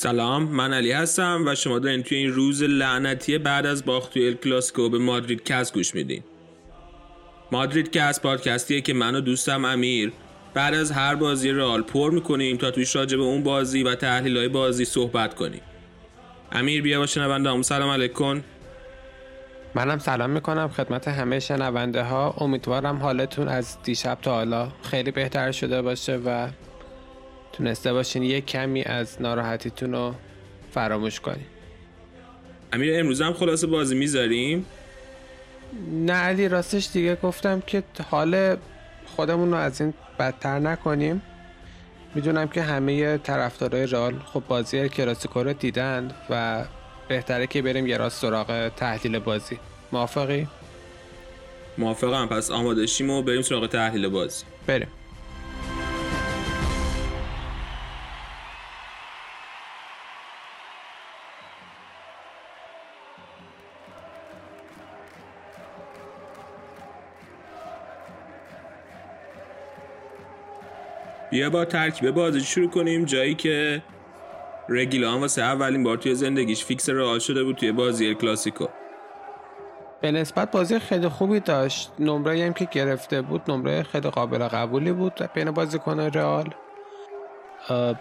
سلام من علی هستم و شما دارین توی این روز لعنتی بعد از باخت توی ال کلاسیکو به مادرید کس گوش میدین. مادرید کس پادکستیه که من و دوستم امیر بعد از هر بازی رئال پر می‌کنیم تا تویش راجع به اون بازی و تحلیل های بازی صحبت کنیم. امیر بیا با شنونده هم سلام علیکم. منم سلام می‌کنم خدمت همه شنونده ها امیدوارم حالتون از دیشب تا حالا خیلی بهتر شده باشه و تونسته باشین یک کمی از ناراحتیتون رو فراموش کنین. امیر امروز هم خلاصه بازی می‌ذاریم؟ نه علی راستش دیگه گفتم که حال خودمون رو از این بدتر نکنیم. می‌دونم که همه طرفدارای رئال خب بازی کلاسیکو رو دیدن و بهتره که بریم یه راست سراغ تحلیل بازی. موافقی؟ موافقم. پس آماده شیم و بریم سراغ تحلیل بازی. بریم. بیا با ترکیب بازی شروع کنیم. جایی که رگیلان واسه اولین بار توی زندگیش فیکس رئال شده بود توی بازی کلاسیکو. به نسبت بازی خیلی خوبی داشت. نمره هم که گرفته بود نمره خیلی قابل قبولی بود بین بازیکن رئال.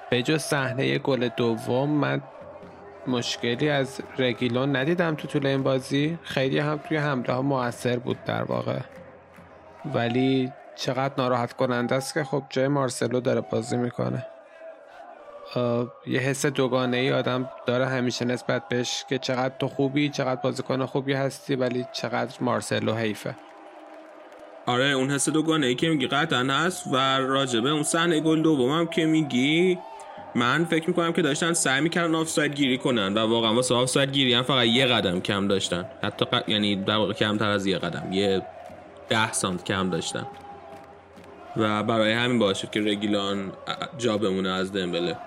به جز صحنه گل دوم من مشکلی از رگیلون ندیدم تو طول این بازی. خیلی هم توی حمله ها موثر بود در واقع. ولی چقدر ناراحت کننده است که خب جای مارسلو داره بازی می‌کنه. یه حس دوگانه ای آدم داره همیشه نسبت بهش که چقدر تو خوبی چقدر بازیکن خوبی هستی ولی چقدر مارسلو حیفه. آره اون حس دوگانه ای که میگی قطعا هست و راجبه اون صحنه گل دومم که میگی من فکر می‌کنم که داشتن سعی می‌کردن آفساید گیری کنن و واقعا واسه آفساید گیری هم فقط یه قدم کم داشتن. حتی ق... یعنی در واقع کمتر از یه قدم یه ده سانت کم داشتن. و برای همین باشه که رگیلان جا بمونه از دمبله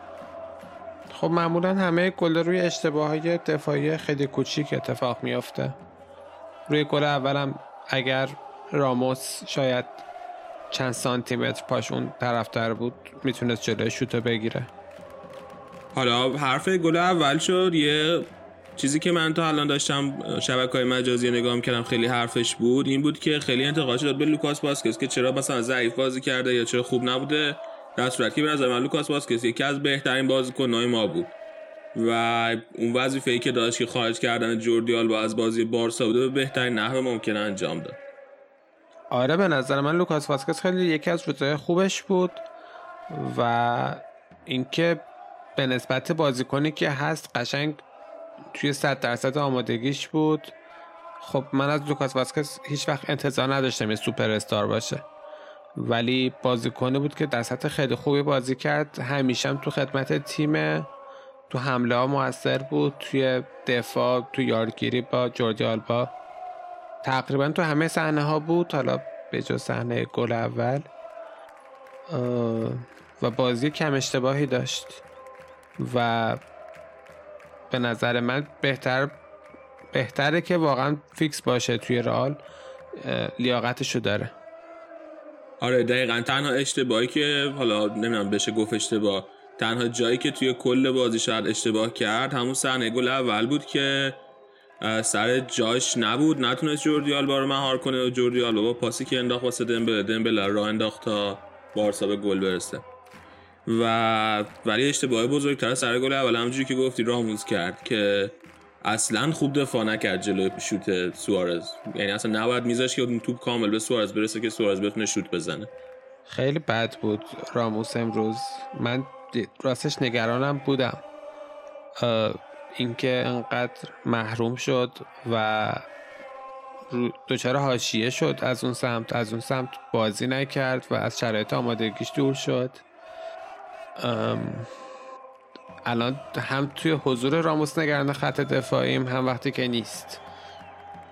خب معمولا همه گل روی اشتباه های دفاعی خیلی کوچیک اتفاق میافته. روی گل اولم اگر راموس شاید چند سانتی متر پاش اون طرفتر بود می‌تونست جلوی شوتو بگیره. حالا حرف گل اول شد یه چیزی که من تا الان داشتم شبکه های مجازی نگاه کردم خیلی حرفش بود این بود که خیلی انتقاد شد به لوکاس باسکس که چرا مثلا ضعیف بازی کرده یا چرا خوب نبوده. در صورتی که به نظر من لوکاس باسکس یکی از بهترین بازیکن‌های ما بود. و اون وظیفه‌ای که داشت که خارج کردن جوردی آلبا از بازی بارسا بوده به بهترین نحو ممکن انجام داد. آره به نظر من لوکاس واسکس خیلی یکی از روزهای خوبش بود و اینکه به نسبت بازیکنی که هست قشنگ توی 100 درصد آمادگیش بود. خب من از لوکاس واسکس هیچ وقت انتظار نداشتم یه سوپر استار باشه. ولی بازیکنی بود که در سطح خیلی خوبی بازی کرد. همیشه هم تو خدمت تیم تو حمله ها موثر بود. توی دفاع تو یارگیری با جوردی آلبا. تقریبا تو همه صحنه ها بود. حالا به جز صحنه گل اول. و بازی کم اشتباهی داشت. و به نظر من بهتر بهتره که واقعا فیکس باشه توی رال لیاقتشو داره. آره دقیقا. تنها اشتباهی که حالا نمی‌دونم بشه گفت اشتباه. تنها جایی که توی کل بازی شاید اشتباه کرد همون صحنه گل اول بود که سر جاش نبود. نتونست جوردی آلبا رو مهار کنه و جوردی آلبا با پاسی که انداخت واسه دمبله دمبله راه انداخت تا بارسا به گل برسه. و ولی اشتباه بزرگتر سر گل اول همونجوری که گفتی راموز کرد که اصلا خوب دفاع نکرد جلوی شوت سوارز. یعنی اصلا نباید میذاش که اون توپ کامل به سوارز برسه که سوارز بتونه شوت بزنه. خیلی بد بود راموس امروز. من راستش نگرانم بودم. اینکه انقدر محروم شد و دوچار حاشیه شد از اون سمت از اون سمت بازی نکرد و از شرایط آمادگیش دور شد. الان هم توی حضور راموس نگران خط دفاعیم هم وقتی که نیست.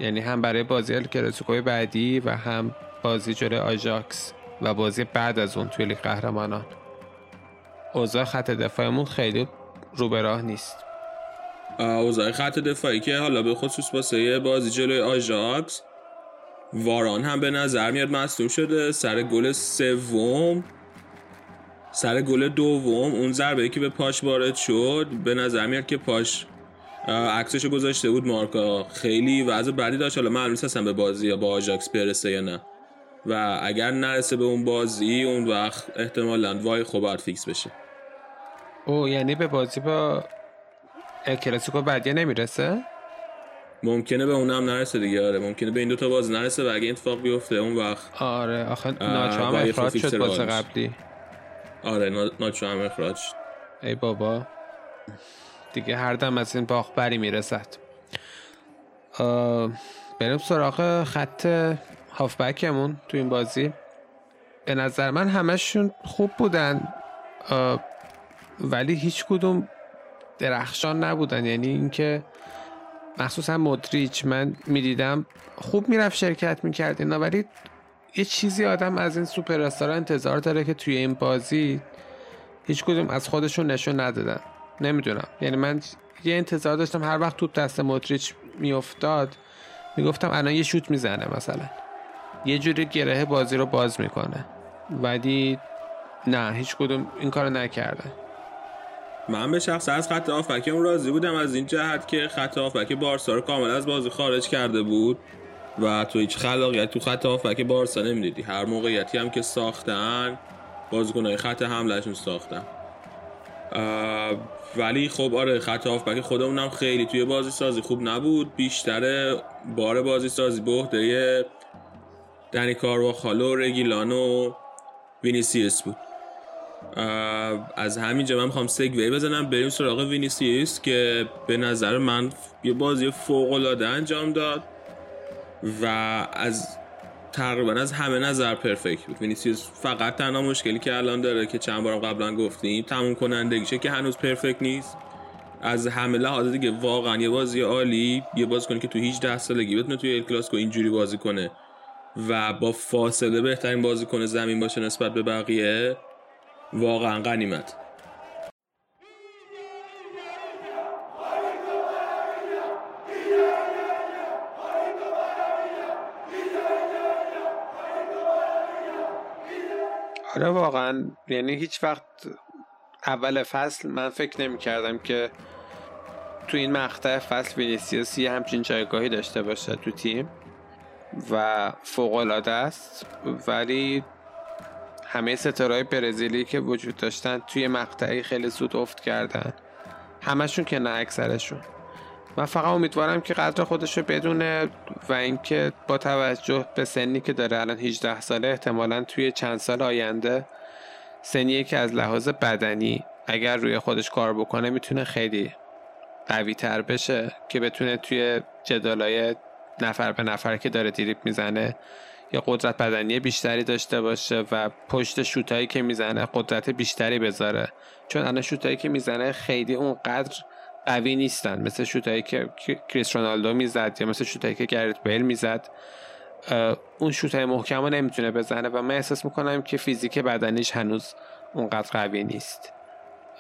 یعنی هم برای بازی کلاسیکوی بعدی و هم بازی جلوی آژاکس و بازی بعد از اون توی لیگ قهرمانان. اوضاع خط دفاعمون خیلی رو به راه نیست اوضاع خط دفاعی که حالا به خصوص واسه بازی جلوی آژاکس واران هم به نظر میاد مصدوم شده. سر گل سوم سر گل دوم اون ضربه که به پاش وارد شد به نظر میاد که پاش عکسش گذاشته بود مارکا. خیلی وضع بدی داشت. حالا معلوم نیست به بازی با آژاکس برسه یا نه. و اگر نرسه به اون بازی اون وقت احتمالا وایخو فیکس بشه. او یعنی به بازی با کلاسیکو بعدی نمی‌رسه؟ ممکنه به اونم نرسه دیگه. آره ممکنه به این دوتا بازی نرسه و اگه اتفاق بیفته اون وقت آره آخه ناچو هم اخراج شد بازی قبلی. آره ناچو هم اخراج. ای بابا. دیگه هر دم از این باخ بری می‌رسد بریم سراغ خط هافبکمون تو این بازی. به نظر من همشون خوب بودن. ولی هیچ کدوم درخشان نبودن. یعنی اینکه مخصوصا مدریچ من می‌دیدم خوب می‌رفت شرکت می‌کرد اینا ولی یه چیزی آدم از این سوپر انتظار داره که توی این بازی هیچ کدوم از خودشون نشون ندادن. نمی‌دونم. یعنی من یه انتظار داشتم هر وقت توپ دست مدریچ میافتاد می‌گفتم الان یه شوت می‌زنه مثلا. یه جوری گره بازی رو باز می‌کنه. ولی نه هیچ کدوم این کارو نکردن من به شخص از خط اون راضی بودم از این جهت که خط آفک بارسا رو کامل از بازی خارج کرده بود. و تو هیچ خلاقیت تو خط آفک بارسا نمی‌دیدی. هر موقعیتی هم که ساختن بازیکنهای خط حملهشون ساختن. ولی خب آره خط آفک خودمونم خیلی توی بازی سازی خوب نبود. بیشتر بار بازی سازی به عهده دنی کارواخال و رگیلون و وینیسیوس بود. از همینجا من می‌خوام segue بزنم. بریم سراغ وینیسیوس که به نظر من یه بازی فوق العاده انجام داد. و از تقریبا از همه نظر perfect بود. وینیسیوس فقط تنها مشکلی که الان داره که چند بارم قبلا گفتیم تموم کنندگیشه که هنوز perfect نیست. از همه لحاظ دیگه واقعا یه بازی عالی یه بازی کنه که تو 18 سالگی بتونه توی ال کلاسیکو اینجوری بازی کنه و با فاصله بهترین بازیکن زمین باشه نسبت به بقیه واقعا غنیمت. آره واقعا. یعنی هیچ وقت اول فصل من فکر نمی کردم که تو این مقطع فصل وینیسیوس یه همچین جایگاهی داشته باشه تو تیم و فوق العاده است. ولی همه ستارهای برزیلی که وجود داشتن توی مقطعی خیلی زود افت کردن. همشون که نه اکثرشون. من فقط امیدوارم که قدر خودش رو بدونه و اینکه با توجه به سنی که داره الان 18 ساله احتمالا توی چند سال آینده سنیه که از لحاظ بدنی اگر روی خودش کار بکنه می‌تونه خیلی قوی تر بشه که بتونه توی جدالای نفر به نفر که داره دیریب می‌زنه یا قدرت بدنی بیشتری داشته باشه و پشت شوتایی که می‌زنه قدرت بیشتری بذاره. چون الان شوتایی که می‌زنه خیلی اونقدر قوی نیستن. مثل شوتایی که کریس رونالدو می‌زد یا مثل شوتایی که گرت بیل می‌زد. اون شوتای محکم رو نمی‌تونه بزنه و من احساس می‌کنم که فیزیک بدنیش هنوز اونقدر قوی نیست.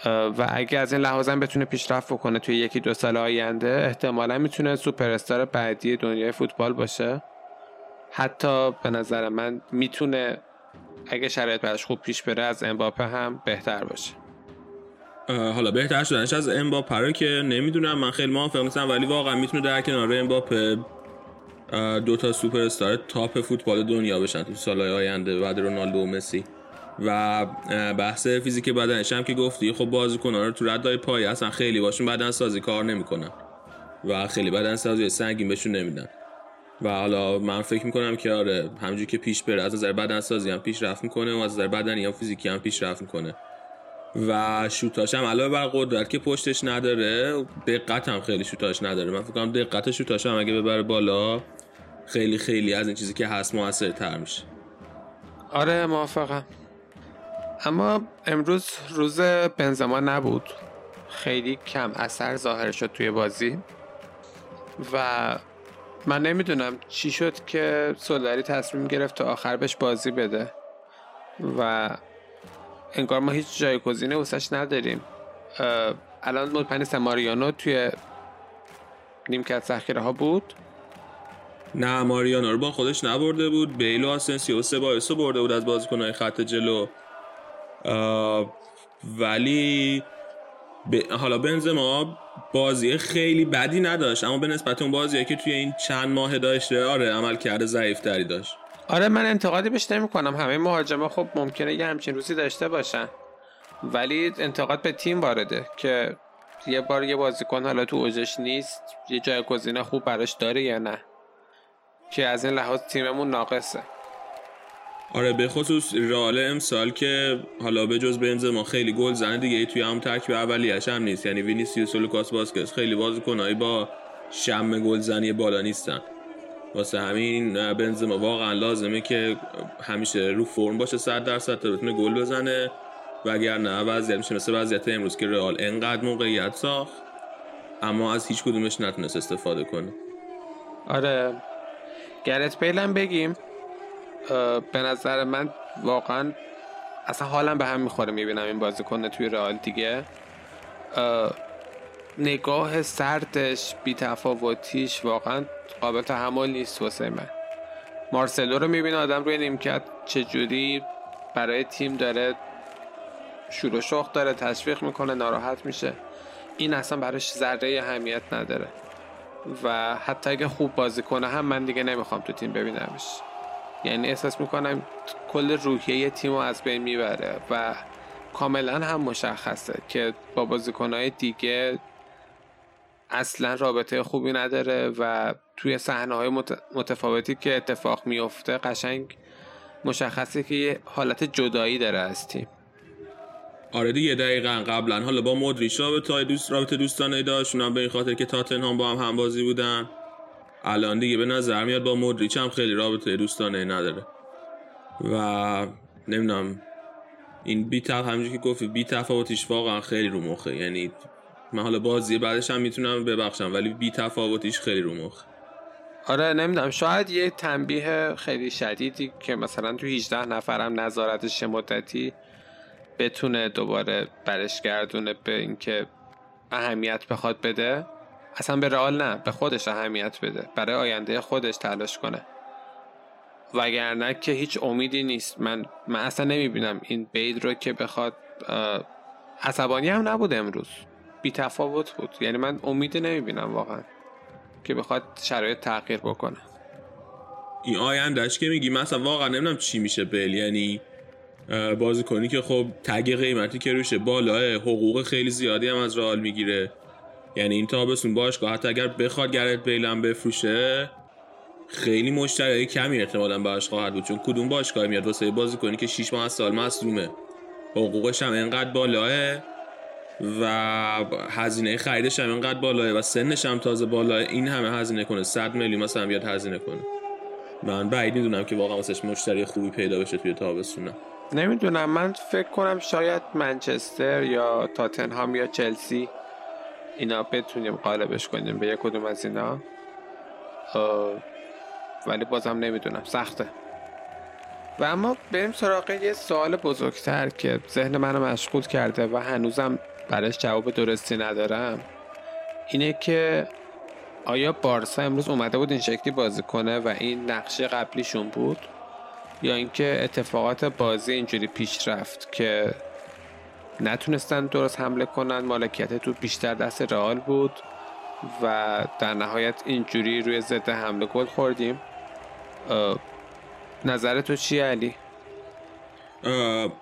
و اگه از این لحاظم بتونه پیشرفت بکنه توی یکی دو سال آینده احتمالا می‌تونه سوپر استار بعدی دنیای فوتبال باشه. حتی به نظر من می‌تونه اگه شرایط براش خوب پیش بره از امباپه هم بهتر باشه. حالا بهتر شدنش از امباپه که نمی‌دونم من خیلی موافق نیستم ولی واقعا می‌تونه در کنار امباپه دو تا سوپر استار تاپ فوتبال دنیا بشن تو سالهای آینده بعد رونالدو و مسی. و بحث فیزیک بدنش هم که گفتی خب بازیکن‌ها رو تو ردای پای اصلا خیلی باشون بدن سازی کار نمی‌کنن. و خیلی بدن سازی سنگین بهشون نمیدن. و حالا من فکر می‌کنم که آره همونجوری که پیش بره از نظر بدن سازی هم پیش رفت می‌کنه و از نظر بدنی هم فیزیکی هم پیش رفت می‌کنه. و شوتاش هم علاوه بر قدرت که پشتش نداره دقت هم خیلی شوتاش نداره. من فکر کنم دقت شوتاش هم اگه ببره بالا خیلی خیلی از این چیزی که هست موثرتر میشه. آره موافقم. اما امروز روز بنزما نبود. خیلی کم اثر ظاهر شد توی بازی. و من نمی‌دونم چی شد که سولاری تصمیم گرفت تا آخر بهش بازی بده. و انگار ما هیچ جایگزینه واسش نداریم. الان مطمئن ماریانو توی نیمکت ذخیره ها بود؟ نه ماریانو رو با خودش نبرده بود. بیلو آسنسیو سه برده بود از بازیکنهای خط جلو. ولی ب... حالا بنزما بازی خیلی بدی نداشت اما به نسبت اون بازی که توی این چند ماه داشته آره عمل کرده ضعیف داشت. آره من انتقادی بهش نمی کنم همه مهاجما خب ممکنه یه همچین روزی داشته باشن. ولی انتقاد به تیم وارده که یه بار یه بازیکن حالا تو اوجش نیست یه جای گزینه خوب براش داره یا نه که از این لحاظ تیممون ناقصه. آره به خصوص رال امسال که حالا به جز بنزما خیلی گل زنه دیگه توی هم ترکیب اولیش هم نیست. یعنی وینیسیوس و لوکاس واسکز خیلی بازیکنایی با شم گلزنی بالا نیستن. واسه همین بنزما. واقعا لازمه که همیشه رو فرم باشه 100 درصد تا بتونه گل بزنه. وگرنه وضعیت میشه مثل وضعیت امروز که رئال انقدر موقعیت ساخت اما از هیچ کدومش نتونست استفاده کنه. آره. گرت بیلم بگیم. به نظر من واقعا اصلا حالم به هم می‌خوره می‌بینم این بازیکن توی رئال دیگه. نگاه سردش بیتفاوتیش واقعا قابل تحمل نیست واسه من. مارسلو رو می‌بینه آدم روی نیمکت. چجوری برای تیم داره شور و داره تشویق می‌کنه ناراحت میشه. این اصلا براش ذره اهمیت نداره. و حتی اگه خوب بازی کنه هم من دیگه نمی‌خوام تو تیم ببینمش. یعنی احساس می‌کنم کل روحیه تیم رو از بین می‌بره و کاملا هم مشخصه که با بازیکنهای دیگه اصلا رابطه خوبی نداره و توی صحنه های متفاوتی که اتفاق میفته قشنگ مشخصه که یه حالت جدایی داره از تیم. آره دیگه دقیقا. قبلا. حالا با مدریش رابطه دوست رابطه دوستانه داشت اونم به این خاطر که تاتنهام با هم همبازی بودن. الان دیگه به نظر میاد با مدریچ هم خیلی رابطه دوستانه نداره. و نمی‌دونم این بی تف که گفتی بی تفاوتیش واقعا خیلی رو مخه. یعنی من حالا بازی بعدش هم می‌تونم ببخشم ولی بی تفاوتیش خیلی رو مخه آره نمی‌دونم. شاید یه تنبیه خیلی شدیدی که مثلا تو 18 نفرم نظارتش مدتی بتونه دوباره برش گردونه به اینکه اهمیت بخواد بده. اصلا به رئال نه به خودش اهمیت بده. برای آینده خودش تلاش کنه. وگرنه که هیچ امیدی نیست. من من اصلا نمی‌بینم این بید رو که بخواد عصبانی هم نبود امروز. بی تفاوت بود. یعنی من امیدی نمی‌بینم واقعا که بخواد شرایط تغییر بکنه. این آیندهش که میگی مثلا واقعا نمی‌دونم چی میشه بل. یعنی بازی کنی که خب تگ قیمتی که روشه بالاه حقوق خیلی زیادی هم از رئال می‌گیره. یعنی این تابستون باشگاه حتی اگر بخواد گرت بیلم بفروشه خیلی مشتری کمی احتمالا باش خواهد بود. چون کدوم باشگاه میاد واسه بازی کنی که 6 ماه از سال مصدومه حقوقش هم اینقدر بالاه. و هزینه خریدش هم اینقدر بالاه و سنش هم تازه بالاه این همه هزینه کنه. 100 میلیون مثلا بیاد هزینه کنه. من بعید می‌دونم که واقعا واسش مشتری خوبی پیدا بشه توی تابستون نمی‌دونم. من فکر کنم شاید منچستر یا تاتنهام یا چلسی اینا بتونیم قالبش کنیم به یک کدوم از اینا. ولی بازم نمی‌دونم. سخته. و اما بریم سراغ یه سوال بزرگتر که ذهن منو مشغول کرده و هنوزم برش جواب درستی ندارم. اینه که آیا بارسا امروز اومده بود این شکلی بازی کنه و این نقشه قبلیشون بود؟ یا اینکه اتفاقات بازی اینجوری پیش رفت که نتونستن درست حمله کنن مالکیت تو بیشتر دست رئال بود و در نهایت اینجوری روی ضد حمله گل خوردیم؟ نظر تو چیه علی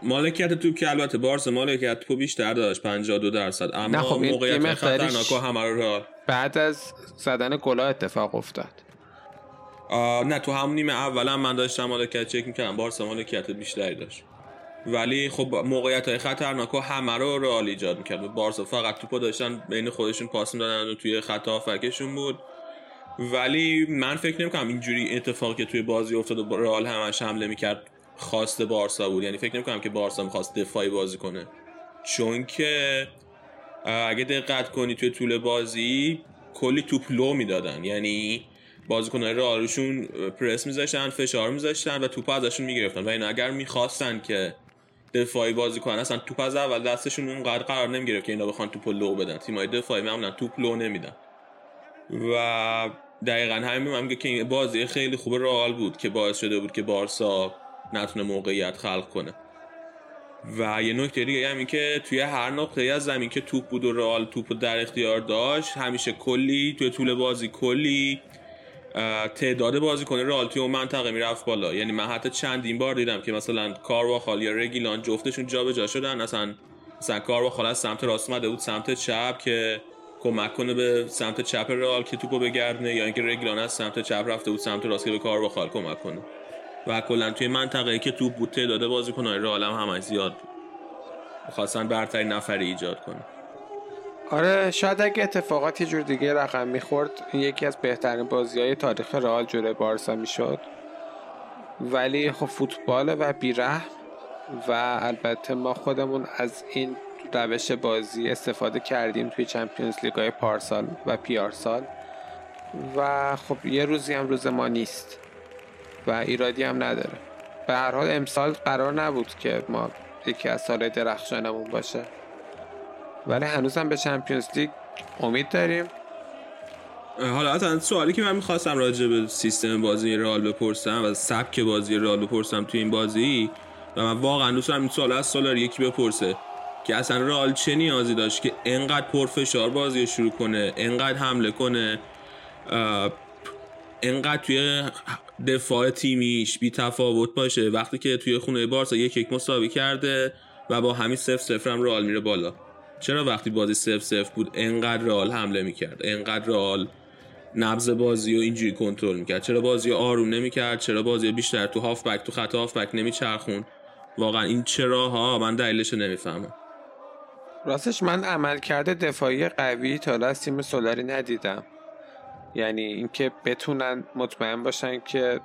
مالکیت تو که البته بارس مالکیت تو بیشتر داشت 52 درصد. اما خب موقعیت خطرناک همه رو بعد از زدن گلا اتفاق افتاد. نه تو همون نیمه اولا من داشتم مالکیت چک می‌کردم. بارسا مالکیت بیشتری داشت. ولی خب موقعیت های خطرناک و همه رو رئال ایجاد می‌کرد. بارسا فقط توپو داشتن بین خودشون پاس می‌دادن و توی خط هافکشون بود. ولی من فکر نمی‌کنم اینجوری اتفاقی که توی بازی افتاد و رئال همش حمله می‌کرد خواست بارسا بود. یعنی فکر نمی‌کنم که بارسا می‌خواست دفاعی بازی کنه. چون که اگه دقت کنی توی طول بازی کلی توپ لو می‌دادن. یعنی بازیکنان رئالشون پرس میذاشتن فشار میذاشتن و توپ ازشون می‌گرفتن. و این اگر می‌خواستن که دفاعی بازی کنن اصلا توپ از اول دستشون اونقدر قرار نمی‌گرفت که اینا بخوان توپ لو بدن. تیمای دفاعی معمولا توپ لو نمیدن. و دقیقا همین هم که این بازی خیلی خوب رئال بود که باعث شده بود که بارسا نتونه موقعیت خلق کنه. و یه نکته دیگه هم این که توی هر نقطه از زمین که توپ بود و رئال توپ در اختیار داشت همیشه کلی توی طول بازی کلی تعداد بازیکن رئال توی اون منطقه می‌رفت بالا. یعنی من حتی چندین بار دیدم که مثلا کارواخال یا رگیلان جفتشون جابجا شدن اصلا مثلا کارواخال از سمت راست اومده بود سمت چپ که کمک کنه به سمت چپ رئال که توپو بگردونه یا اینکه رگیلان از سمت چپ رفته بود سمت راست که به کارواخال کمک کنه. و کلا توی منطقه که توپ بود تعداد بازیکن‌های رئال هم همش زیاد بود. خواستن برترین نفری ایجاد کنه. آره شاید اگه اتفاقات یه جور دیگه رقم می‌خورد این یکی از بهترین بازی های تاریخ رئال جلوی بارسا می‌شد. ولی خب فوتبال و بیره و البته ما خودمون از این روش بازی استفاده کردیم توی چمپیونز لیگ های پارسال و پیارسال. و خب یه روزی هم روز ما نیست و ایرادی هم نداره. به هر حال امسال قرار نبود که ما یکی از سال درخشانمون باشه. ولی هنوزم به چمپیونز لیگ امید داریم. حالا اصلا سوالی که من می‌خواستم راجع به سیستم بازی رئال بپرسم و سبک بازی رئال بپرسم توی این بازی و من واقعا دوست دارم این سوال از سالاری یکی بپرسه. که اصلا رئال چه نیازی داشت که انقدر پرفشار بازی رو شروع کنه انقدر حمله کنه انقدر توی دفاع تیمیش بی تفاوت باشه. وقتی که توی خونه بارسا یک یک مساوی کرده و با همین سف سفر هم رئال میره بالا. چرا وقتی بازی سف سف بود انقدر رئال حمله می‌کرد؟ انقدر رئال نبض بازی رو اینجوری کنترل می‌کرد؟ چرا بازی آروم نمی‌کرد؟ چرا بازی بیشتر تو بک تو خط هافبک نمیچرخون واقعا این چراها من دلیلش نمی‌فهمم. راستش من عمل کرده دفاعی قوی تا از تیم سولاری ندیدم. یعنی اینکه بتونن مطمئن باشن که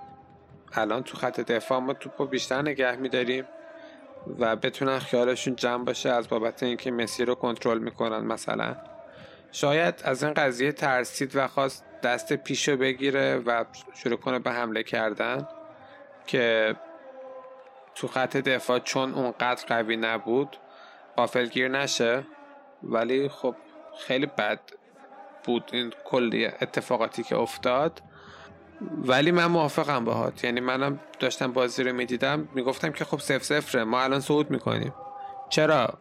الان تو خط دفاع ما توپو بیشتر نگه میداریم و بتونن خیالشون جمع باشه از بابت اینکه مسی رو کنترل می‌کنن مثلا. شاید از این قضیه ترسید و خواست دست پیشو بگیره و شروع کنه به حمله کردن که تو خط دفاع چون اونقدر قوی نبود قافلگیر نشه. ولی خب خیلی بد بود این کلی اتفاقاتی که افتاد. ولی من موافقم باهات یعنی منم داشتم بازی رو می‌دیدم. می‌گفتم که خب سف سفره ما الان صعود می‌کنیم. چرا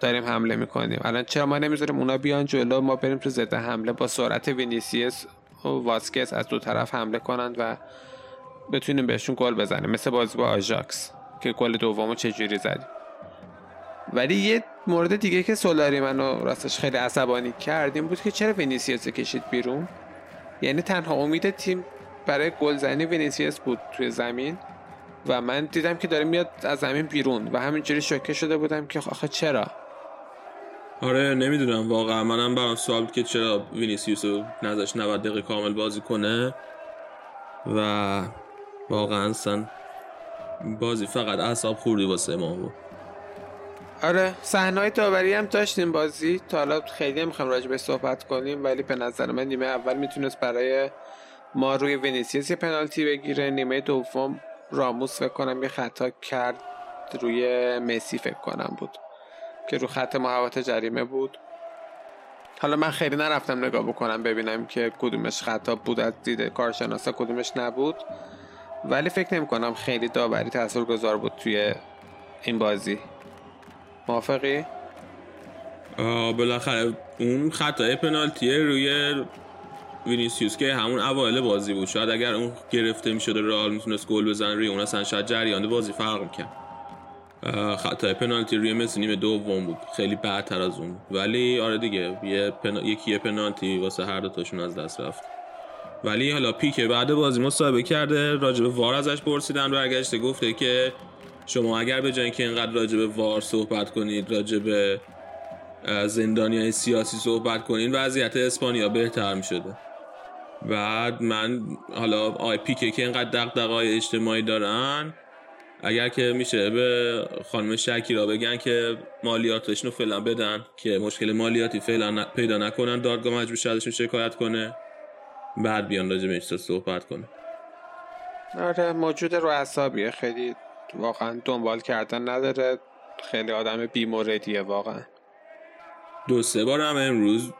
داریم حمله می‌کنیم؟ الان چرا ما نمی‌ذاریم اونا بیان جلو؟ ما بریم تو زده حمله با سرعت وینیسیس و واسکس از دو طرف حمله کنند و بتونیم بهشون گل بزنیم. مثل بازی با آژاکس که گل دومو چجوری زدیم. ولی یه مورد دیگه که سولاری منو راستش خیلی عصبانی کرد این بود که چرا وینیسیوس کشید بیرون؟ یعنی تنها امید تیم برای گلزنی وینیسیوس بود توی زمین و من دیدم که داره میاد از زمین بیرون و همینجوری شوکه شده بودم که آخه چرا؟ آره نمی‌دونم. واقعا منم برام سوال که چرا وینیسیوس رو نذاشت 90 دقیقه کامل بازی کنه و واقعا سن بازی فقط اعصاب خوردی واسه ما بود. آره صحنه داوری هم داشتیم بازی. تا حالا خیلی می‌خوام راجع به صحبت کنیم ولی به نظر من نیمه اول می‌تونست برای ما روی ونیسیوس یه پنالتی بگیره. نیمه دوم راموس فکر کنم یه خطا کرد روی مسی فکر کنم بود که رو خط محوط جریمه بود. حالا من خیلی نرفتم نگاه بکنم ببینم که کدومش خطا بود از دید کارشناسا کدومش نبود. ولی فکر نمی کنم خیلی داوری گذار بود توی این بازی. موافقی؟ بالاخره اون خطای پنالتی روی وینیسیوس که همون اوایل بازی بود. شاید اگر اون گرفته می‌شد رئال می‌تونست گل بزنه روی اون اصلا شاید جریان بازی فرق می‌کرد. خطای پنالتی روی مسی نیمه دوم بود. خیلی بعدتر از اون. ولی آره دیگه یه پنا... یکی یه پنالتی واسه هر دوتاشون از دست رفت. ولی حالا پیک بعد بازی مصاحبه کرده. راجب وار ازش پرسیدن برگشته گفته که شما اگر به جای که اینقدر راجع به وار صحبت کنید راجع به زندانی سیاسی صحبت کنید وضعیت اسپانیا بهتر می شده بعد من حالا آی پیکه که اینقدر دقدقای اجتماعی دارن اگر که میشه به خانم شکیرا بگن که مالیاتشون رو فعلا بدن که مشکل مالیاتی فعلا پیدا نکنن دادگاه مجبور ازشون شکایت کنه بعد بیان راجع به صحبت کنه. آره موجود رو اعصابیه خیلی واقعا دنبال کردن نداره. خیلی آدم بیموردیه واقعا. دو سه بار هم امروز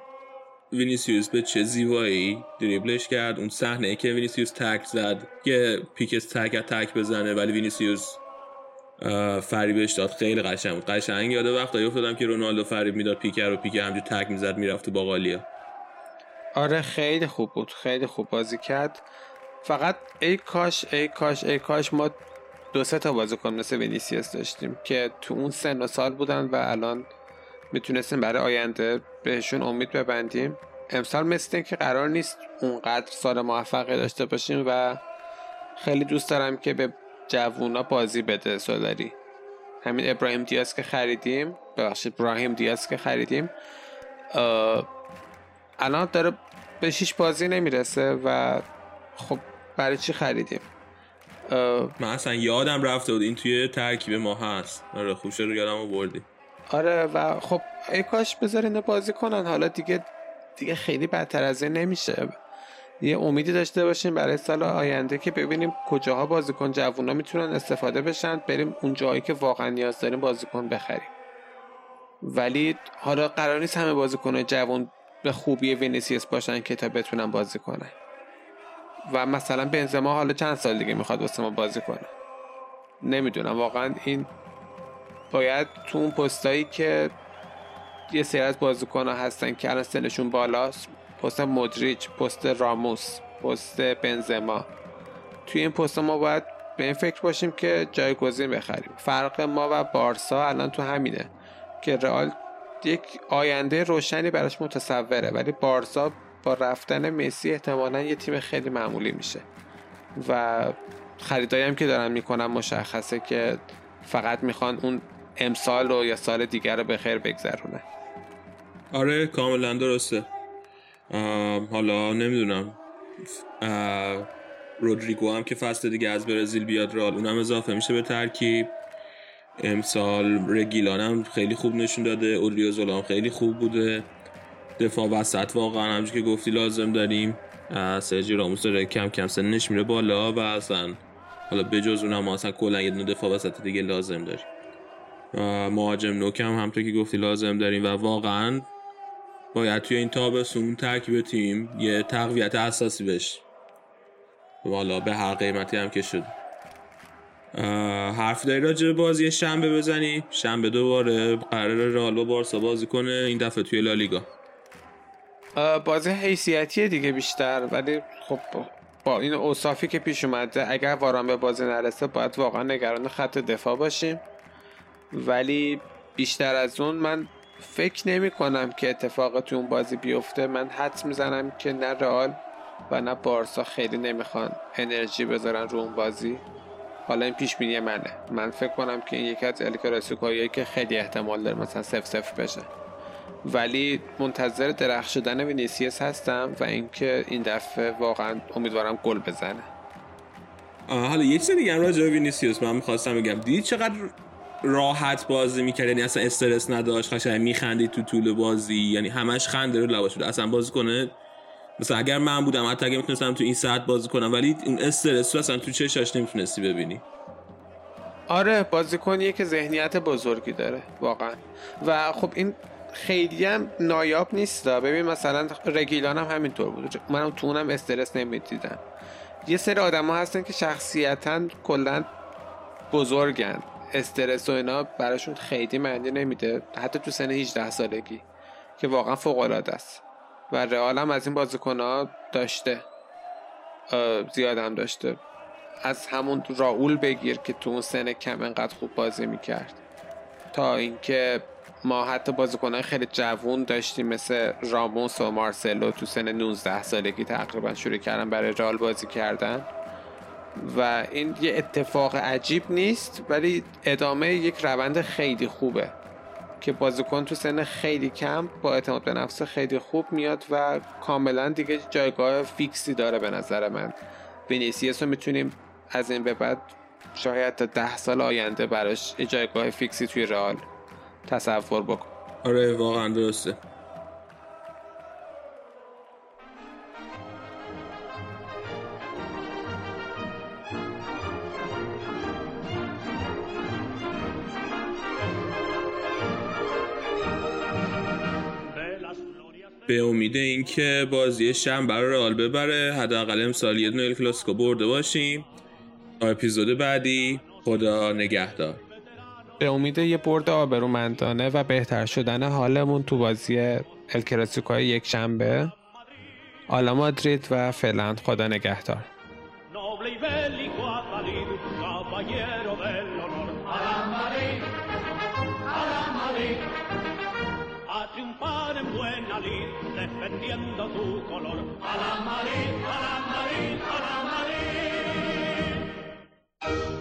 وینیسیوس به چه زیبایی دریبلش کرد. اون صحنه که وینیسیوس تک زد که پیکه تکل بزنه ولی وینیسیوس فریبش داد. خیلی قشنگ بود. قشنگ یاد وقتی افتادم که رونالدو فریب می‌داد پیکه رو پیکه همینجور تکل می‌زد می‌رفت با باقالیا آره خیلی خوب بود. خیلی خوب بازی کرد. فقط ای کاش ای کاش ای کاش ما دو سه تا بازیکن مثل وینیسیوس داشتیم که تو اون سن و سال بودن و الان می‌تونستیم برای آینده بهشون امید ببندیم. امسال مثل که قرار نیست اونقدر سال موفقی داشته باشیم و خیلی دوست دارم که به جوونا بازی بده سولاری. همین ابراهیم دیاز که خریدیم ببخشید ابراهیم دیاز که خریدیم الان داره به شیش بازی نمی‌رسه و خب برای چی خریدیم؟ من اصلا یادم رفته بود این توی ترکیب ما هست. آره خوب شد یادم بردی. آره و خب ای کاش بذارین بازی کنن. حالا دیگه دیگه خیلی بدتر از این نمیشه. یه امیدی داشته باشیم برای سال آینده که ببینیم کجاها بازیکن جوونا می‌تونن استفاده بشن. بریم اون جایی که واقعا نیاز داریم بازیکن بخریم. ولی حالا قرار نیست همه بازیکن جوون به خوبی وینیسیوس باشن که تا بتونن بازی کنن. و مثلا بنزما حالا چند سال دیگه می‌خواد واسه ما بازی کنه. نمی‌دونم واقعا این باید تو اون پستایی که یه سری از بازیکن هستن که الان سنشون بالاست پست مدریچ پست راموس پست بنزما. توی این پست ما باید به این فکر باشیم که جایگزین بخریم. فرق ما و بارسا الان تو همینه که رئال یک آینده روشنی براش متصوره ولی بارسا با رفتن مسی احتمالا یه تیم خیلی معمولی میشه. و خریدایی هم که دارن می‌کنن مشخصه که فقط می‌خوان اون امسال رو یا سال دیگر رو به خیر بگذرونه. آره کاملا درسته. حالا نمی‌دونم. رودریگو هم که فصل دیگه از برزیل بیاد رال اونم اضافه میشه به ترکیب. امسال رگیلان هم خیلی خوب نشون داده اولیو هم خیلی خوب بوده. دفاع وسط واقعا همچون که گفتی لازم داریم سرجی راموس داره کم کم سنش میره بالا و اصلا حالا بجز اونم اصلا کلا یه دفاع وسط دیگه لازم داریم. مهاجم نوک هم همطور که گفتی لازم داریم و واقعا باید توی این تابستون ترکیب تیم یه تقویت اساسی بشه. والا به هر قیمتی هم که شد. حرف داری راجع بازی شنبه بزنی؟ شنبه دوباره قرار رئال با بارسا بازی کنه این دفعه توی لالیگا. بازی حیثیتی دیگه بیشتر ولی خب با این اوصافی که پیش اومده اگر واران به بازی نرسه باید واقعا نگران خط دفاع باشیم. ولی بیشتر از اون من فکر نمی کنم که اتفاق تو اون بازی بیفته. من حد می‌زنم که نه رئال و نه بارسا خیلی نمی‌خوان انرژی بذارن رو اون بازی. حالا این پیش بینی منه. من فکر کنم که این یکی از الکلاسیکوهایی که خیلی احتمال داره مثلا سف سف بشه. ولی منتظر درخشیدن وینیسیوس هستم و اینکه این دفعه واقعا امیدوارم گل بزنه. حالا یه چیز دیگه راجع به وینیسیوس من می‌خواستم بگم. دیدی چقدر راحت بازی می‌کرد؟ یعنی اصلا استرس نداشت قشنگ میخندید تو طول بازی. یعنی همش خنده رو لباش بود اصلا بازی کنه؟ مثلا اگر من بودم حتی اگه می‌تونستم تو این ساعت بازی کنم ولی اون استرس رو اصلا تو چشاش نمی‌تونستی ببینی. آره بازیکنیه که ذهنیت بزرگی داره واقعا. و خب این خیلی هم نایاب نیست ببین مثلا رگیلان هم همینطور بود. منم تو اونم استرس نمی‌دیدم. یه سری آدم ها هستن که شخصیتا کلا بزرگن. استرس و اینا براشون خیلی معنی نمیده. حتی تو سن 18 سالگی که واقعا فوق العاده است. و رئال هم از این بازیکن ها داشته زیاد هم داشته. از همون راول بگیر که تو اون سن کم انقدر خوب بازی می‌کرد. تا اینکه ما حتی بازیکنان خیلی جوون داشتیم مثل راموس و مارسلو تو سن 19 سالگی تقریبا شروع کردن برای رال بازی کردن. و این یه اتفاق عجیب نیست ولی ادامه یک روند خیلی خوبه که بازیکن تو سن خیلی کم با اعتماد به نفس خیلی خوب میاد و کاملا دیگه جایگاه فیکسی داره به نظر من. وینیسیوس رو می‌تونیم از این به بعد شاید تا ده سال آینده براش جایگاه فیکسی توی رئال تصور بکن. آره واقعا درسته. به امید اینکه بازی شم برای رئال ببره حداقل امسال یه دونه کلاسیکو برده باشیم. اپیزود بعدی. خدا نگهدار. به امید یه برد آبرومندانه و بهتر شدن حالمون تو بازی الکلاسیکوهای یک شنبه. آلا مادرید و فعلا خدا نگهدار. Defendiendo tu color. A la Madrid, a la Madrid, a la thank you.